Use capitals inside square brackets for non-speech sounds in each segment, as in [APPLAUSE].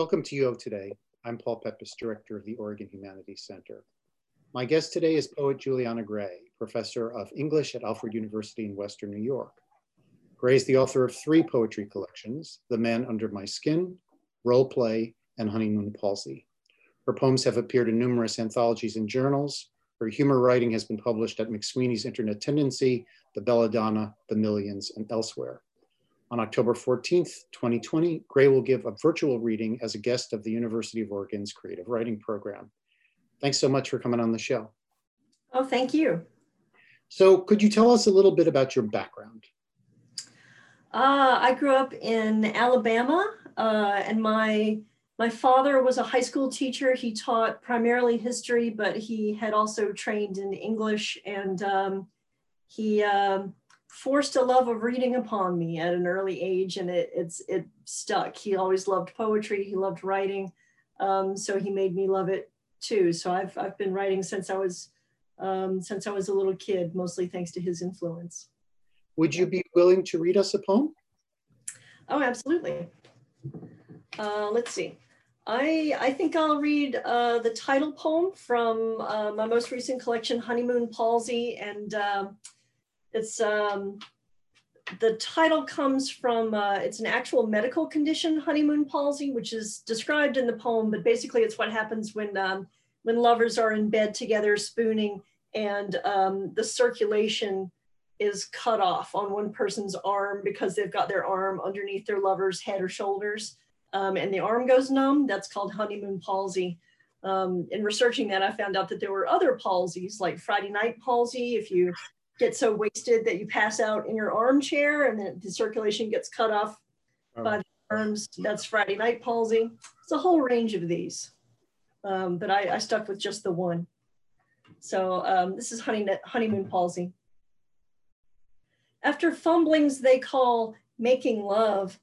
Welcome to UO Today. I'm Paul Peppis, Director of the Oregon Humanities Center. My guest today is poet Juliana Gray, Professor of English at Alfred University in Western New York. Gray is the author of three poetry collections, The Man Under My Skin, Role Play, and Honeymoon Palsy. Her poems have appeared in numerous anthologies and journals. Her humor writing has been published at McSweeney's Internet Tendency, The Belladonna, The Millions, and elsewhere. On October 14th, 2020, Gray will give a virtual reading as a guest of the University of Oregon's Creative Writing Program. Thanks so much for coming on the show. Oh, thank you. So could you tell us a little bit about your background? Uh, I grew up in Alabama, uh, and my my father was a high school teacher. He taught primarily history, but he had also trained in English, and um, he um, forced a love of reading upon me at an early age, and it it's it stuck. He always loved poetry. He loved writing, um, so he made me love it too. So I've I've been writing since I was um, since I was a little kid, mostly thanks to his influence. Would you be willing to read us a poem? Oh, absolutely. Uh, let's see. I, I think I'll read uh, the title poem from uh, my most recent collection, Honeymoon Palsy. And um, it's um, the title comes from, uh, it's an actual medical condition, honeymoon palsy, which is described in the poem, but basically it's what happens when, um, when lovers are in bed together spooning and um, the circulation is cut off on one person's arm because they've got their arm underneath their lover's head or shoulders um, and the arm goes numb. That's called honeymoon palsy. Um, in researching that, I found out that there were other palsies like Friday night palsy. If you get so wasted that you pass out in your armchair and then the circulation gets cut off oh. by the arms, that's Friday night palsy. It's a whole range of these, um, but I, I, stuck with just the one. So um, this is honey, honeymoon palsy. After fumblings they call making love,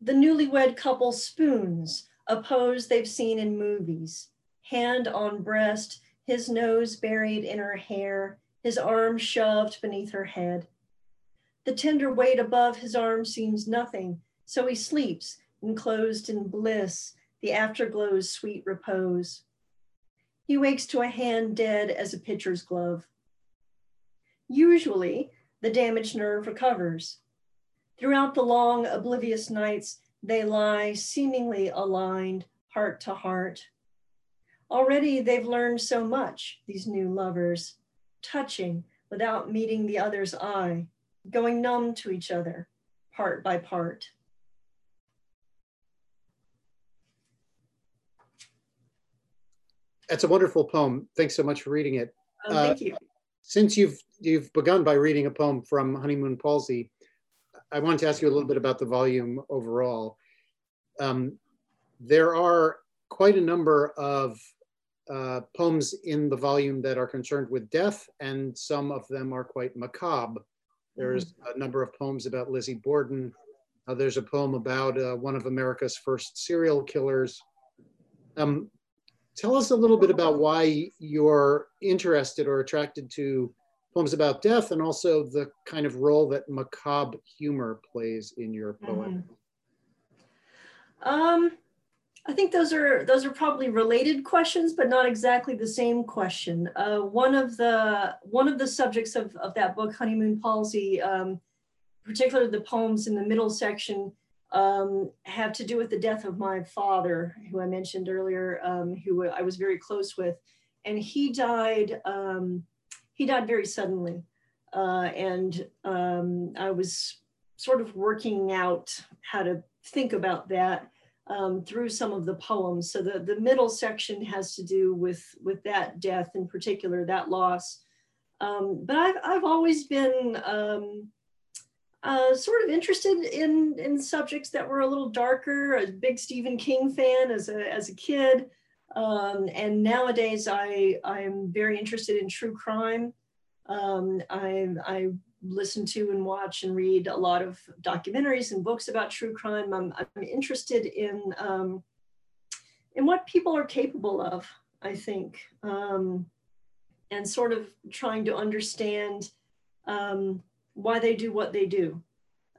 the newlywed couple spoons, a pose they've seen in movies. Hand on breast, his nose buried in her hair, his arm shoved beneath her head. The tender weight above his arm seems nothing, so he sleeps, enclosed in bliss, the afterglow's sweet repose. He wakes to a hand dead as a pitcher's glove. Usually, the damaged nerve recovers. Throughout the long, oblivious nights, they lie seemingly aligned, heart to heart. Already they've learned so much, these new lovers, touching without meeting the other's eye, going numb to each other, part by part. That's a wonderful poem. Thanks so much for reading it. Oh, thank uh, you. Since you've you've begun by reading a poem from Honeymoon Palsy, I wanted to ask you a little bit about the volume overall. Um, there are quite a number of uh, poems in the volume that are concerned with death, and some of them are quite macabre. There's mm-hmm. a number of poems about Lizzie Borden. Uh, there's a poem about uh, one of America's first serial killers. Um, tell us a little bit about why you're interested or attracted to poems about death and also the kind of role that macabre humor plays in your poem. Mm-hmm. Um, I think those are those are probably related questions, but not exactly the same question. Uh, one of the one of the subjects of, of that book, Honeymoon Palsy, um, particularly the poems in the middle section, um, have to do with the death of my father, who I mentioned earlier, um, who I was very close with, and he died. Um, he died very suddenly, uh, and um, I was sort of working out how to think about that um, through some of the poems. So the, the middle section has to do with, with that death in particular, that loss. Um, but I've, I've always been um, uh, sort of interested in, in subjects that were a little darker, a big Stephen King fan as a, as a kid. Um, and nowadays I, I'm very interested in true crime. Um, I, I listen to and watch and read a lot of documentaries and books about true crime. I'm, I'm interested in, um, in what people are capable of, I think, um, and sort of trying to understand um, why they do what they do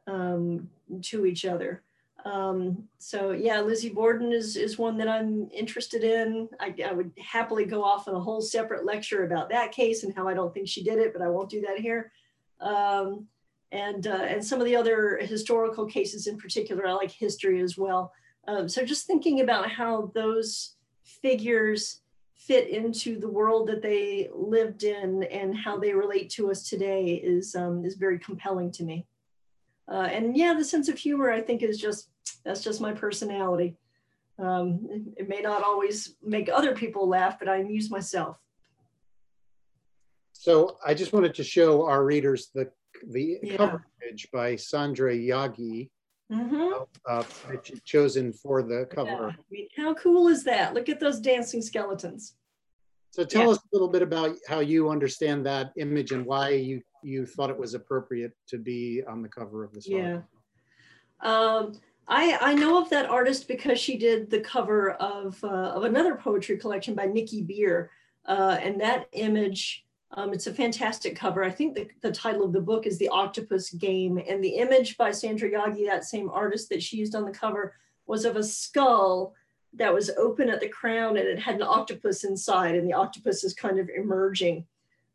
um, to each other. Um, so yeah, Lizzie Borden is, is one that I'm interested in. I, I, would happily go off on a whole separate lecture about that case and how I don't think she did it, but I won't do that here. Um, and, uh, and some of the other historical cases in particular, I like history as well. Um, so just thinking about how those figures fit into the world that they lived in and how they relate to us today is, um, is very compelling to me. Uh, and yeah, the sense of humor, I think is just, that's just my personality. Um, it, it may not always make other people laugh, but I amuse myself. So I just wanted to show our readers the the yeah. cover image by Sandra Yagi, mm-hmm. uh, chosen for the cover. Yeah. I mean, how cool is that? Look at those dancing skeletons. So tell yeah. us a little bit about how you understand that image and why you you thought it was appropriate to be on the cover of this. Yeah. Um, I, I know of that artist because she did the cover of, uh, of another poetry collection by Nicky Beer. Uh, and that image um, it's a fantastic cover. I think the, the title of the book is The Octopus Game. And the image by Sandra Yagi, that same artist that she used on the cover, was of a skull that was open at the crown and it had an octopus inside, and the octopus is kind of emerging,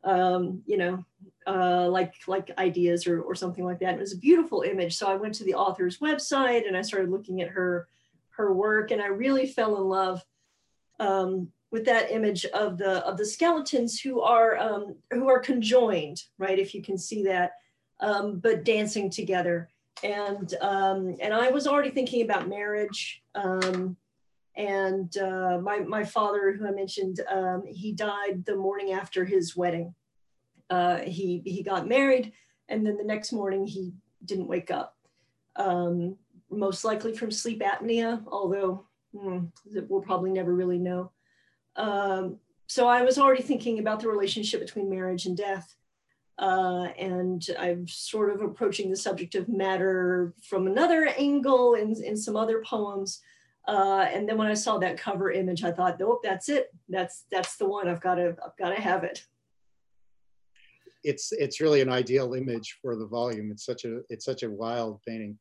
um, you know, uh, like like ideas or, or something like that. And it was a beautiful image. So I went to the author's website and I started looking at her her work, and I really fell in love um, with that image of the of the skeletons who are um, who are conjoined, right? If you can see that, um, but dancing together. And um, and I was already thinking about marriage. Um, and uh, my my father, who I mentioned, um, he died the morning after his wedding. Uh, he he got married, and then the next morning he didn't wake up. Um, most likely from sleep apnea, although hmm, we'll probably never really know. Um, so I was already thinking about the relationship between marriage and death. Uh, and I'm sort of approaching the subject of matter from another angle in, in some other poems. Uh, and then when I saw that cover image, I thought, nope, that's it. That's that's the one. I've got to I've got to have it. It's it's really an ideal image for the volume. It's such a it's such a wild painting.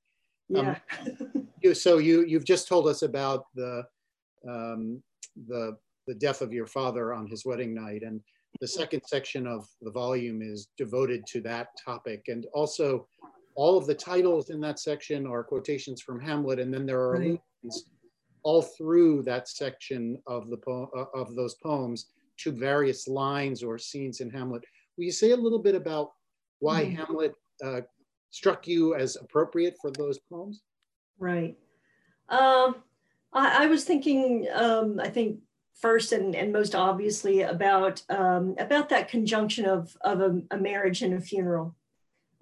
Um, yeah. Um, [LAUGHS] you, so you you've just told us about the um, the the death of your father on his wedding night. And the second section of the volume is devoted to that topic. And also, all of the titles in that section are quotations from Hamlet, and then there are right. all through that section of the po- uh, of those poems to various lines or scenes in Hamlet. Will you say a little bit about why mm-hmm. Hamlet uh, struck you as appropriate for those poems? Right. Um, I, I, was thinking. Um, I think first and, and most obviously about um, about that conjunction of, of a, a marriage and a funeral.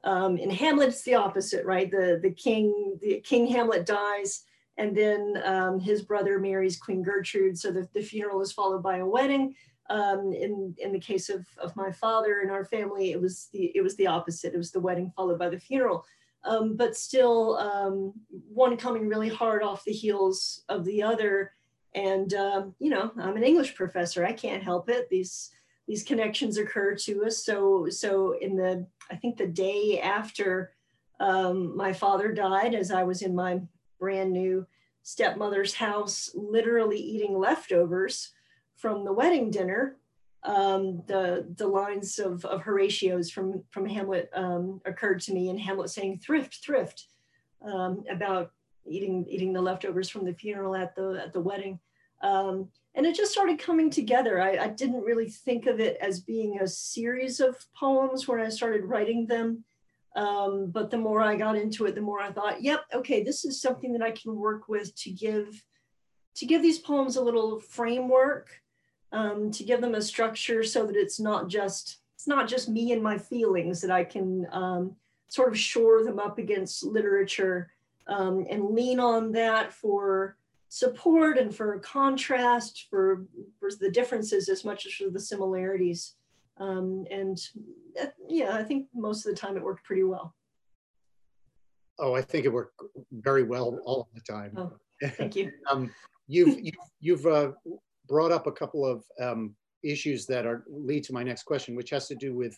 Um, in Hamlet, it's the opposite, right? The the king the King Hamlet dies, and then um, his brother marries Queen Gertrude. So the, the funeral is followed by a wedding. Um, in in the case of, of my father and our family, it was the it was the opposite. It was the wedding followed by the funeral. Um, but still, um, one coming really hard off the heels of the other and um, you know, I'm an English professor. I can't help it. These these connections occur to us. So so in the I think the day after um, my father died, as I was in my brand new stepmother's house, literally eating leftovers from the wedding dinner. Um, the the lines of, of Horatio's from from Hamlet um, occurred to me, and Hamlet saying "thrift, thrift" um, about eating eating the leftovers from the funeral at the at the wedding. Um, and it just started coming together. I, I, didn't really think of it as being a series of poems when I started writing them. Um, but the more I got into it, the more I thought, yep, okay, this is something that I can work with to give to give these poems a little framework, um, to give them a structure so that it's not just it's not just me and my feelings that I can um, sort of shore them up against literature um, and lean on that for support and for contrast, for, for the differences as much as for the similarities. Um, and uh, yeah, I think most of the time it worked pretty well. Oh, I think it worked very well all the time. Oh, thank you. [LAUGHS] um, you've you've, you've uh, brought up a couple of um, issues that are lead to my next question, which has to do with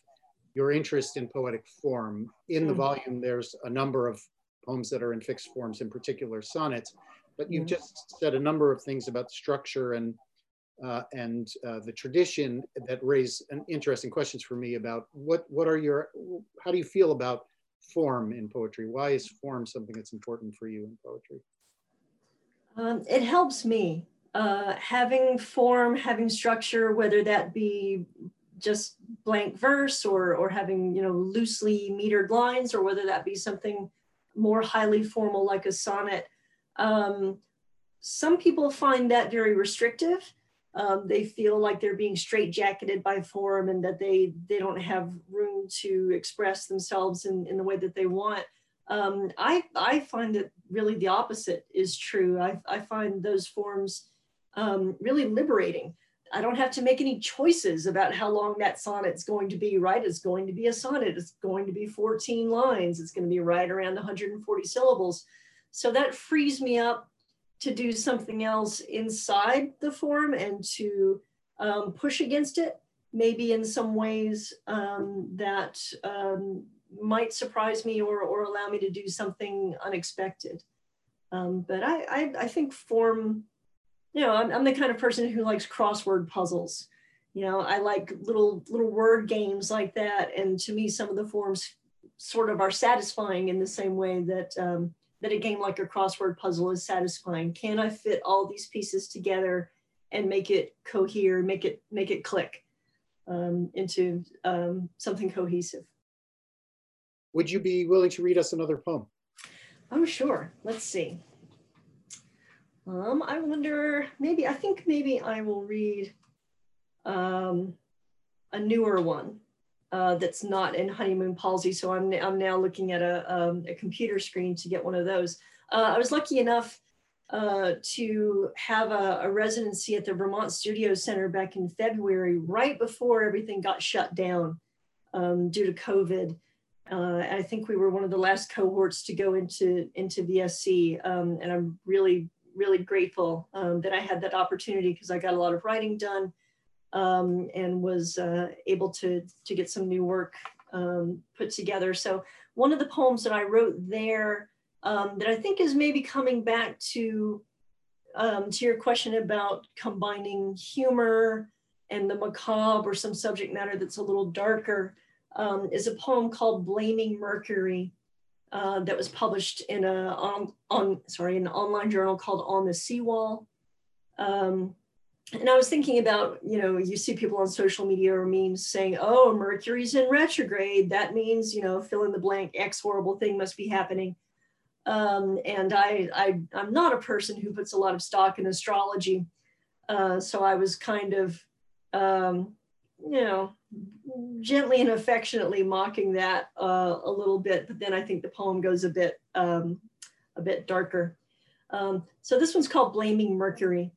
your interest in poetic form. In the mm. volume, there's a number of poems that are in fixed forms, in particular sonnets. But you've Mhm. just said a number of things about structure and uh, and uh, the tradition that raise an interesting questions for me about what what are your how do you feel about form in poetry? Why is form something that's important for you in poetry? Um, it helps me uh, having form, having structure, whether that be just blank verse or or having you know loosely metered lines, or whether that be something more highly formal like a sonnet. Um, some people find that very restrictive. Um, they feel like they're being straitjacketed by form and that they they don't have room to express themselves in, in the way that they want. Um, I, I find that really the opposite is true. I, I find those forms um, really liberating. I don't have to make any choices about how long that sonnet's going to be, right? It's going to be a sonnet. It's going to be 14 lines. It's going to be right around 140 syllables. So that frees me up to do something else inside the form and to um, push against it, maybe in some ways um, that um, might surprise me or, or allow me to do something unexpected. Um, but I, I, I, think form, you know, I'm, I'm the kind of person who likes crossword puzzles. You know, I like little little word games like that, and to me, some of the forms sort of are satisfying in the same way that um, that a game like a crossword puzzle is satisfying. Can I fit all these pieces together and make it cohere, make it make it click um, into um, something cohesive? Would you be willing to read us another poem? Oh, sure. Let's see. Um, I wonder, maybe, I think maybe I will read um, a newer one uh, that's not in honeymoon palsy. So I'm, I'm now looking at a, um, a computer screen to get one of those. Uh, I was lucky enough uh, to have a, a, residency at the Vermont Studio Center back in February, right before everything got shut down um, due to COVID. Uh, I think we were one of the last cohorts to go into, into VSC. Um, and I'm really, really grateful um, that I had that opportunity because I got a lot of writing done um, and was uh, able to, to get some new work um, put together. So one of the poems that I wrote there um, that I think is maybe coming back to, um, to your question about combining humor and the macabre or some subject matter that's a little darker um, is a poem called Blaming Mercury uh, that was published in a on, on sorry an online journal called On the Seawall. Um, and I was thinking about, you know, you see people on social media or memes saying, oh, Mercury's in retrograde. That means, you know, fill in the blank, X horrible thing must be happening. Um, and I, I, I'm not a person who puts a lot of stock in astrology. Uh, so I was kind of, um, you know, gently and affectionately mocking that uh, a little bit. But then I think the poem goes a bit, um, a bit darker. Um, so this one's called Blaming Mercury.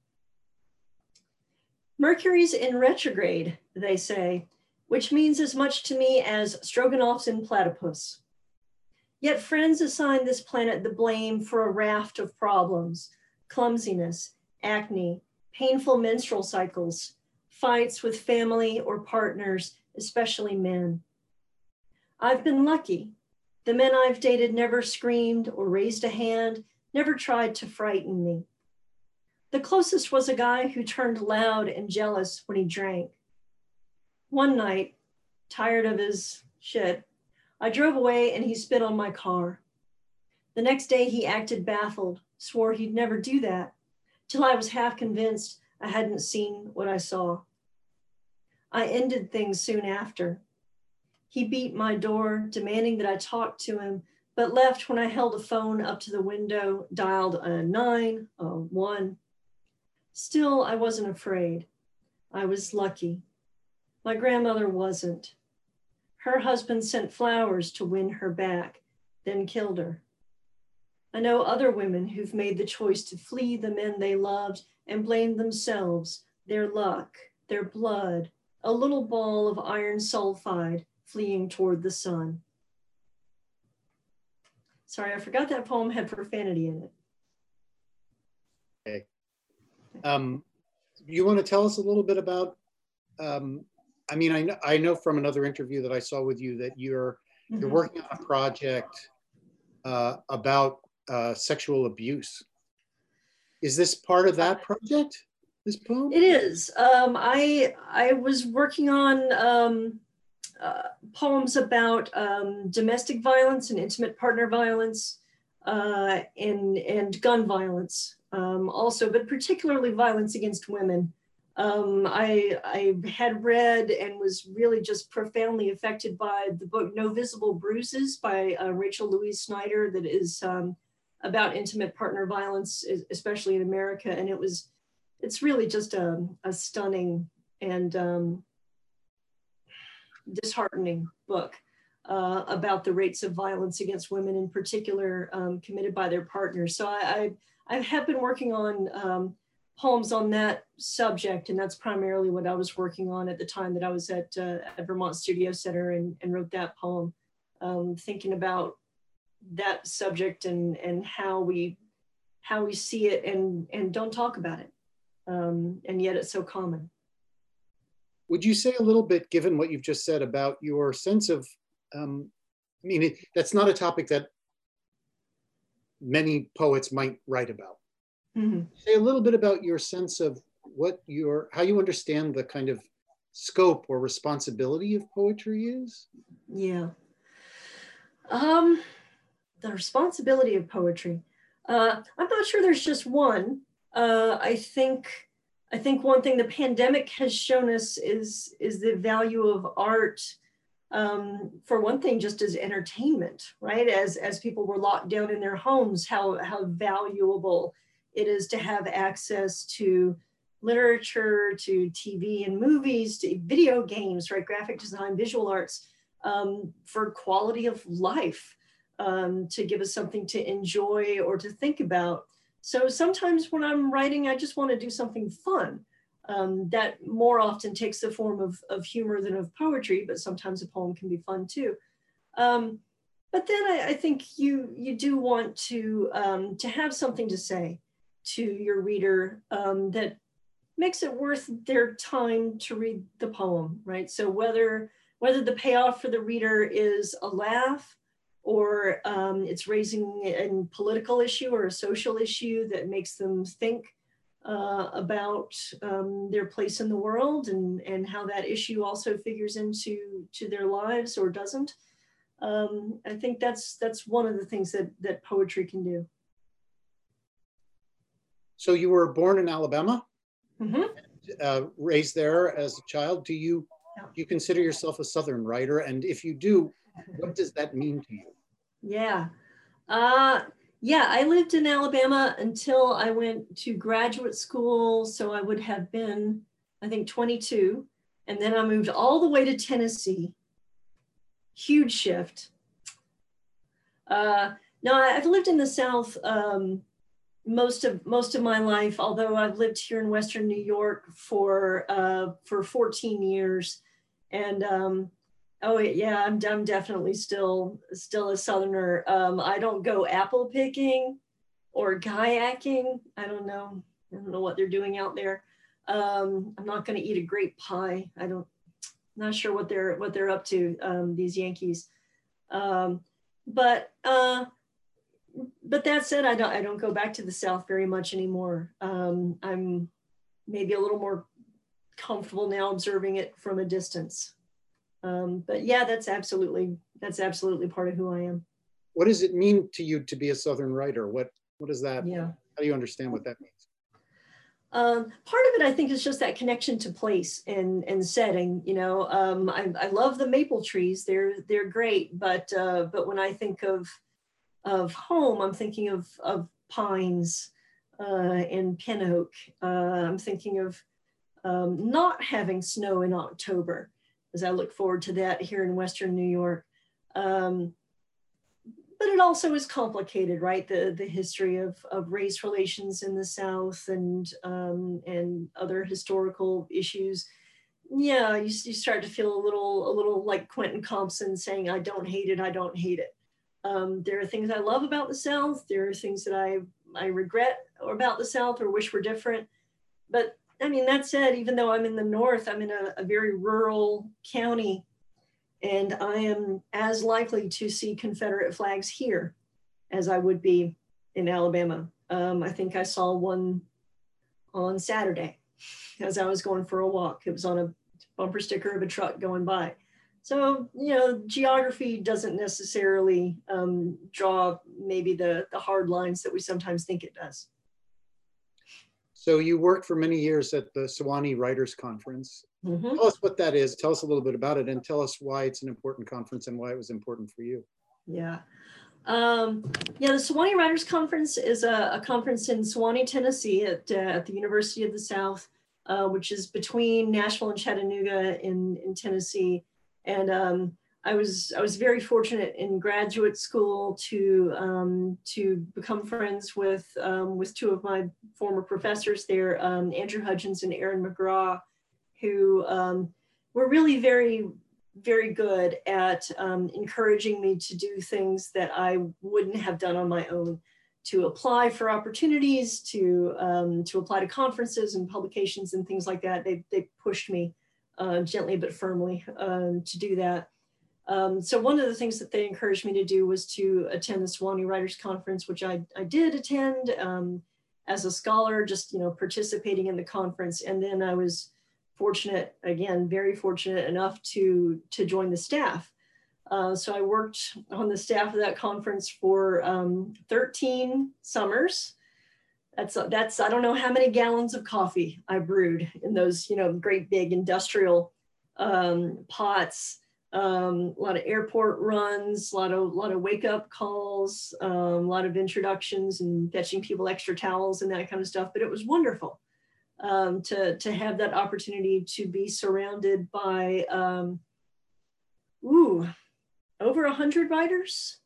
Mercury's in retrograde, they say, which means as much to me as stroganoffs and platypus. Yet friends assign this planet the blame for a raft of problems, clumsiness, acne, painful menstrual cycles, fights with family or partners, especially men. I've been lucky. The men I've dated never screamed or raised a hand, never tried to frighten me. The closest was a guy who turned loud and jealous when he drank. One night, tired of his shit, I drove away and he spit on my car. The next day, he acted baffled, swore he'd never do that, till I was half convinced I hadn't seen what I saw. I ended things soon after. He beat my door, demanding that I talk to him, but left when I held a phone up to the window, dialed a nine, a one, Still, I wasn't afraid. I was lucky. My grandmother wasn't. Her husband sent flowers to win her back, then killed her. I know other women who've made the choice to flee the men they loved and blame themselves, their luck, their blood, a little ball of iron sulfide fleeing toward the sun. Sorry, I forgot that poem had profanity in it. Okay. Um, you want to tell us a little bit about? Um, I mean, I know I know from another interview that I saw with you that you're mm-hmm. you're working on a project uh, about uh, sexual abuse. Is this part of that project? This poem? It is. Um, I I was working on um, uh, poems about um, domestic violence and intimate partner violence uh, and and gun violence um, also, but particularly violence against women. Um, I, I had read and was really just profoundly affected by the book No Visible Bruises by uh, Rachel Louise Snyder that is um, about intimate partner violence, especially in America. And it was, it's really just a, a stunning and um, disheartening book uh, about the rates of violence against women in particular um, committed by their partners. So I, I, I have been working on um, poems on that subject, and that's primarily what I was working on at the time that I was at, uh, at Vermont Studio Center and, and wrote that poem, um, thinking about that subject and, and how we how we see it and, and don't talk about it. Um, and yet it's so common. Would you say a little bit, given what you've just said about your sense of, um, I mean, it, that's not a topic that many poets might write about. Mm-hmm. Say a little bit about your sense of what your how you understand the kind of scope or responsibility of poetry is. Yeah. Um, the responsibility of poetry. Uh, I'm not sure there's just one. Uh, I think I think one thing the pandemic has shown us is is the value of art. Um, for one thing, just as entertainment, right? As as people were locked down in their homes, how how valuable it is to have access to literature, to TV and movies, to video games, right? Graphic design, visual arts, um, for quality of life, um, to give us something to enjoy or to think about. So sometimes when I'm writing, I just want to do something fun. Um, that more often takes the form of, of humor than of poetry, but sometimes a poem can be fun too. Um, but then I, I, think you you do want to um, to have something to say to your reader um, that makes it worth their time to read the poem, right? So whether whether the payoff for the reader is a laugh or um, it's raising a political issue or a social issue that makes them think uh, about um, their place in the world and, and how that issue also figures into to their lives or doesn't. Um, I think that's that's one of the things that that poetry can do. So you were born in Alabama, mm-hmm. uh, raised there as a child. Do you you consider yourself a Southern writer? And if you do, what does that mean to you? Yeah. Uh, yeah, I lived in Alabama until I went to graduate school. So I would have been, I think, 22. And then I moved all the way to Tennessee. Huge shift. Uh, no, I've lived in the South um, most of most of my life, although I've lived here in Western New York for uh, for 14 years, and um, oh yeah, I'm I'm definitely still still a Southerner. Um, I don't go apple picking or kayaking. I don't know. I don't know what they're doing out there. Um, I'm not going to eat a grape pie. I don't. Not sure what they're what they're up to. Um, these Yankees, um, but. Uh, but that said, I don't I don't go back to the South very much anymore. Um, I'm maybe a little more comfortable now observing it from a distance. Um, but yeah, that's absolutely that's absolutely part of who I am. What does it mean to you to be a Southern writer? What what does that? Yeah. How do you understand what that means? Um, part of it, I think, is just that connection to place and and setting. You know, um, I, I love the maple trees; they're they're great. But uh, but when I think of of home, I'm thinking of, of pines uh, and pin oak. Uh, I'm thinking of um, not having snow in October as I look forward to that here in Western New York. Um, but it also is complicated, right? The, the history of, of race relations in the South and, um, and other historical issues. Yeah, you, you start to feel a little, a little like Quentin Compson saying, I don't hate it, I don't hate it. Um, there are things I love about the South. There are things that I, I regret about the South or wish were different. But I mean, that said, even though I'm in the North, I'm in a, a very rural county and I am as likely to see Confederate flags here as I would be in Alabama. Um, I think I saw one on Saturday as I was going for a walk. It was on a bumper sticker of a truck going by. So, you know, geography doesn't necessarily um, draw maybe the, the hard lines that we sometimes think it does. So you worked for many years at the Sewanee Writers Conference. Mm-hmm. Tell us what that is. Tell us a little bit about it and tell us why it's an important conference and why it was important for you. Yeah. Um, yeah, the Sewanee Writers Conference is a, a conference in Sewanee, Tennessee at, uh, at the University of the South, uh, which is between Nashville and Chattanooga in, in Tennessee. And um, I was I was very fortunate in graduate school to um, to become friends with um, with two of my former professors there, um, Andrew Hudgins and Erin McGraw, who um, were really very very good at um, encouraging me to do things that I wouldn't have done on my own, to apply for opportunities, to um, to apply to conferences and publications and things like that. They they pushed me uh, gently but firmly to do that. Um, so one of the things that they encouraged me to do was to attend the Sewanee Writers Conference, which I, I did attend um, as a scholar, just you know participating in the conference. And then I was fortunate, again, very fortunate enough to to join the staff. Uh, so I worked on the staff of that conference for um, 13 summers that's that's I don't know how many gallons of coffee I brewed in those you know great big industrial um, pots. Um, a lot of airport runs, a lot of lot of wake up calls, um, a lot of introductions and fetching people extra towels and that kind of stuff. But it was wonderful um, to to have that opportunity to be surrounded by um, ooh over a hundred writers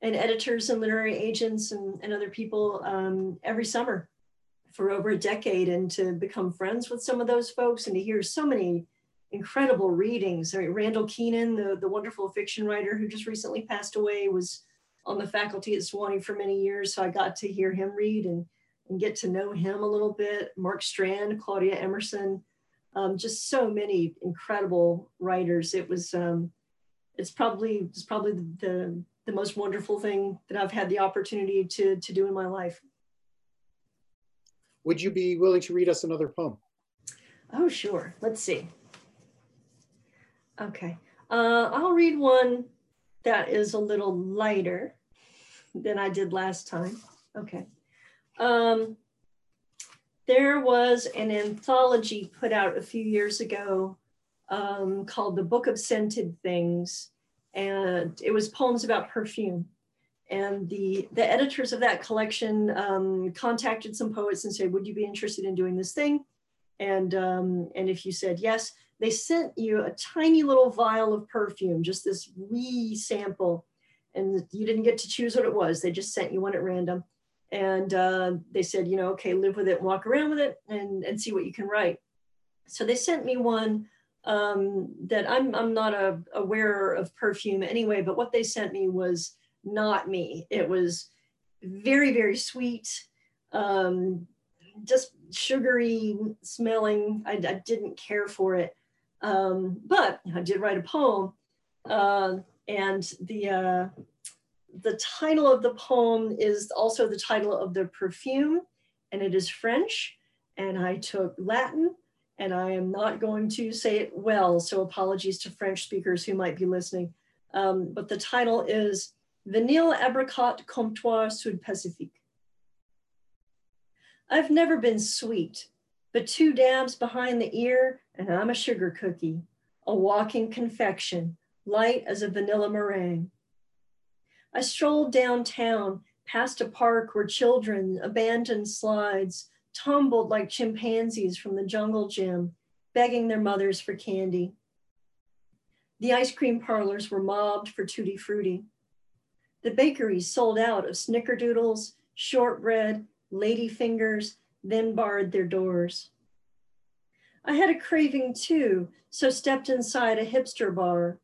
and editors and literary agents and, and other people um, every summer for over a decade and to become friends with some of those folks and to hear so many incredible readings. I mean, Randall Kenan, the, the wonderful fiction writer who just recently passed away, was on the faculty at Sewanee for many years. So I got to hear him read and, and get to know him a little bit. Mark Strand, Claudia Emerson, um, just so many incredible writers. It was, um, it's probably, it's probably the, the the most wonderful thing that I've had the opportunity to, to do in my life. Would you be willing to read us another poem? Oh, sure. Let's see. Okay. Uh, I'll read one that is a little lighter than I did last time. Okay. Um, there was an anthology put out a few years ago um, called The Book of Scented Things and it was poems about perfume. And the, the editors of that collection um, contacted some poets and said, would you be interested in doing this thing? And, um, and if you said yes, they sent you a tiny little vial of perfume, just this wee sample. And you didn't get to choose what it was. They just sent you one at random. And uh, they said, you know, okay, live with it, walk around with it and, and see what you can write. So they sent me one um, that I'm, I'm not a, a wearer of perfume anyway, but what they sent me was not me. It was very, very sweet, um, just sugary smelling. I, I, didn't care for it. Um, but I did write a poem. Uh, and the, uh, the title of the poem is also the title of the perfume, and it is French. And I took Latin and I am not going to say it well, so apologies to French speakers who might be listening. Um, but the title is Vanille Apricot Comptoir Sud Pacifique. I've never been sweet, but two dabs behind the ear and I'm a sugar cookie, a walking confection, light as a vanilla meringue. I strolled downtown past a park where children abandoned slides, tumbled like chimpanzees from the jungle gym, begging their mothers for candy. The ice cream parlors were mobbed for tutti frutti. The bakeries sold out of snickerdoodles, shortbread, lady fingers, then barred their doors. I had a craving too, so stepped inside a hipster bar.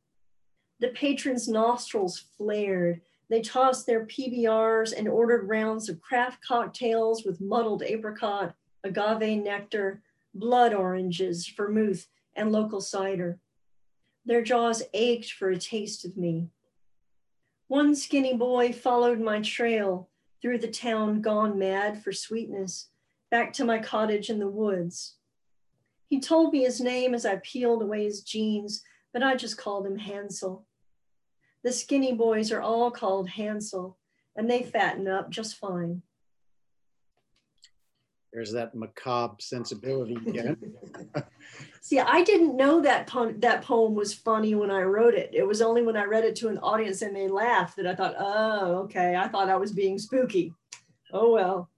The patrons' nostrils flared they tossed their PBRs and ordered rounds of craft cocktails with muddled apricot, agave nectar, blood oranges, vermouth, and local cider. Their jaws ached for a taste of me. One skinny boy followed my trail through the town gone mad for sweetness, back to my cottage in the woods. He told me his name as I peeled away his jeans, but I just called him Hansel. The skinny boys are all called Hansel, and they fatten up just fine. There's that macabre sensibility again. [LAUGHS] [LAUGHS] See, I didn't know that po- that poem was funny when I wrote it. It was only when I read it to an audience and they laughed that I thought, oh, okay. I thought I was being spooky. Oh well.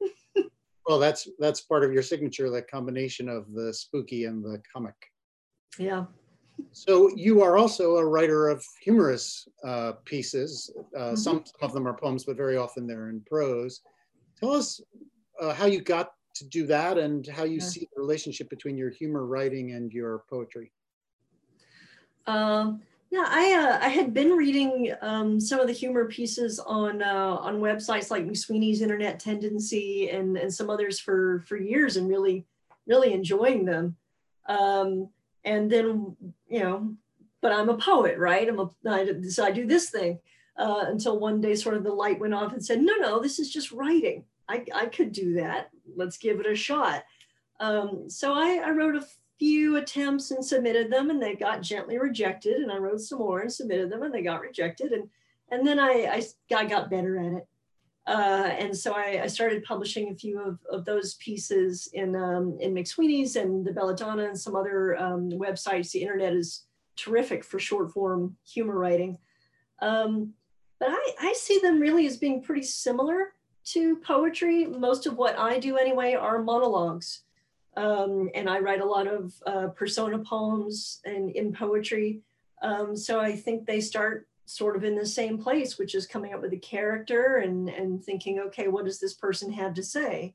Well, that's that's part of your signature, that combination of the spooky and the comic. Yeah. So you are also a writer of humorous uh, pieces. Uh, mm-hmm. some, some of them are poems, but very often they're in prose. Tell us uh, how you got to do that and how you yeah. see the relationship between your humor writing and your poetry. Um, yeah, I uh, I had been reading um, some of the humor pieces on uh, on websites like McSweeney's Internet Tendency and and some others for for years and really really enjoying them. Um, and then you know, but I'm a poet, right? I'm a I, so I do this thing uh, until one day sort of the light went off and said, no, no, this is just writing. I, I could do that. Let's give it a shot. Um, so I, I wrote a few attempts and submitted them and they got gently rejected. And I wrote some more and submitted them and they got rejected. And, and then I, I, I got better at it. Uh, and so I, I, started publishing a few of, of those pieces in, um, in McSweeney's and the Belladonna and some other um, websites. The internet is terrific for short form humor writing. Um, but I, I see them really as being pretty similar to poetry. Most of what I do anyway are monologues. Um, and I write a lot of uh, persona poems and in poetry. Um, so I think they start sort of in the same place, which is coming up with a character and, and thinking, okay, what does this person have to say?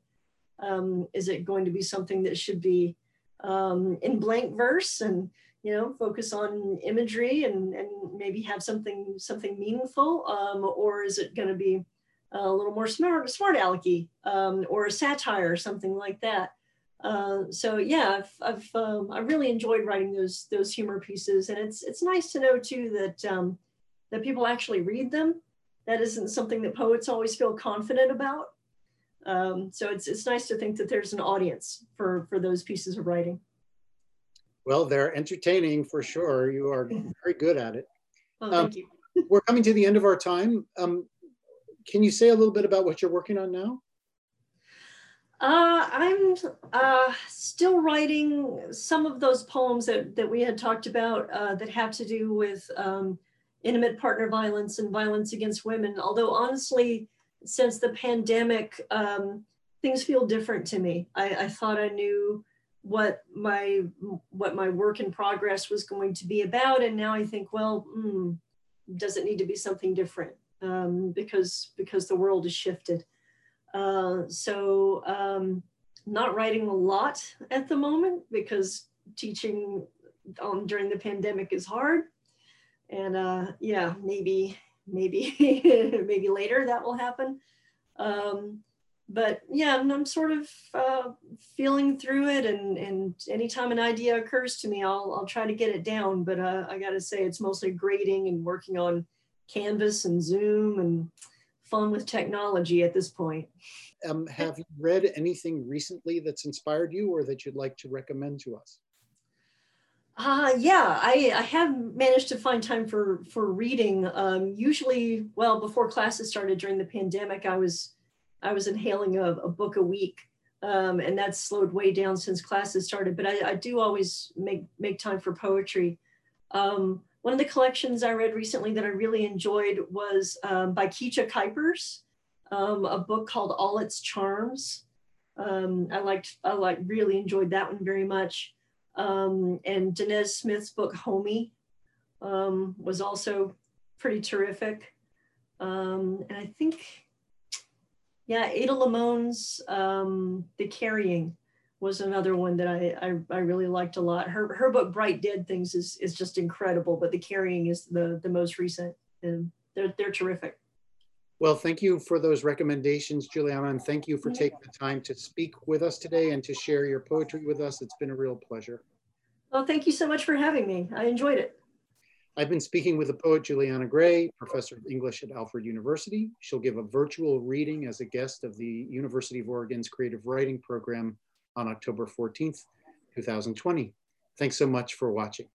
Um, is it going to be something that should be um, in blank verse and you know focus on imagery and, and maybe have something something meaningful, um, or is it going to be a little more smart, smart alecky um, or a satire or something like that. Uh, so yeah, I've, I've um, I really enjoyed writing those those humor pieces, and it's it's nice to know too that um, that people actually read them. That isn't something that poets always feel confident about. Um, so it's it's nice to think that there's an audience for for those pieces of writing. Well, they're entertaining for sure. You are [LAUGHS] very good at it. Oh, thank um, you. we're coming to the end of our time. Um, can you say a little bit about what you're working on now? Uh, I'm uh, still writing some of those poems that, that we had talked about uh, that have to do with um, intimate partner violence and violence against women. Although honestly, since the pandemic, um, things feel different to me. I, I, thought I knew what my what my work in progress was going to be about, and now I think, well, mm, does it need to be something different? um, because because the world has shifted. Uh, so um, not writing a lot at the moment because teaching um, during the pandemic is hard. And uh, yeah, maybe maybe [LAUGHS] maybe later that will happen. Um, but yeah, I'm, I'm sort of uh, feeling through it, and and anytime an idea occurs to me, I'll I'll try to get it down. But uh, I got to say, it's mostly grading and working on Canvas and Zoom and fun with technology at this point. Um, have you read anything recently that's inspired you or that you'd like to recommend to us? Uh, yeah, I, I have managed to find time for, for reading. Um, usually, well, before classes started during the pandemic, I was I was inhaling a, a book a week, um, and that's slowed way down since classes started. But I, I do always make make time for poetry. Um, one of the collections I read recently that I really enjoyed was um, by Keetje Kuipers, um, a book called All Its Charms. Um, I liked, I like really enjoyed that one very much. Um, and Danez Smith's book Homie um, was also pretty terrific. Um, and I think, yeah, Ada Limón's The Carrying was another one that I, I, I, really liked a lot. Her, her book Bright Dead Things is, is just incredible, but The Carrying is the, the most recent and they're, they're terrific. Well, thank you for those recommendations, Juliana, and thank you for taking the time to speak with us today and to share your poetry with us. It's been a real pleasure. Well, thank you so much for having me. I enjoyed it. I've been speaking with the poet Juliana Gray, professor of English at Alfred University. She'll give a virtual reading as a guest of the University of Oregon's Creative Writing Program on October 14th, 2020. Thanks so much for watching.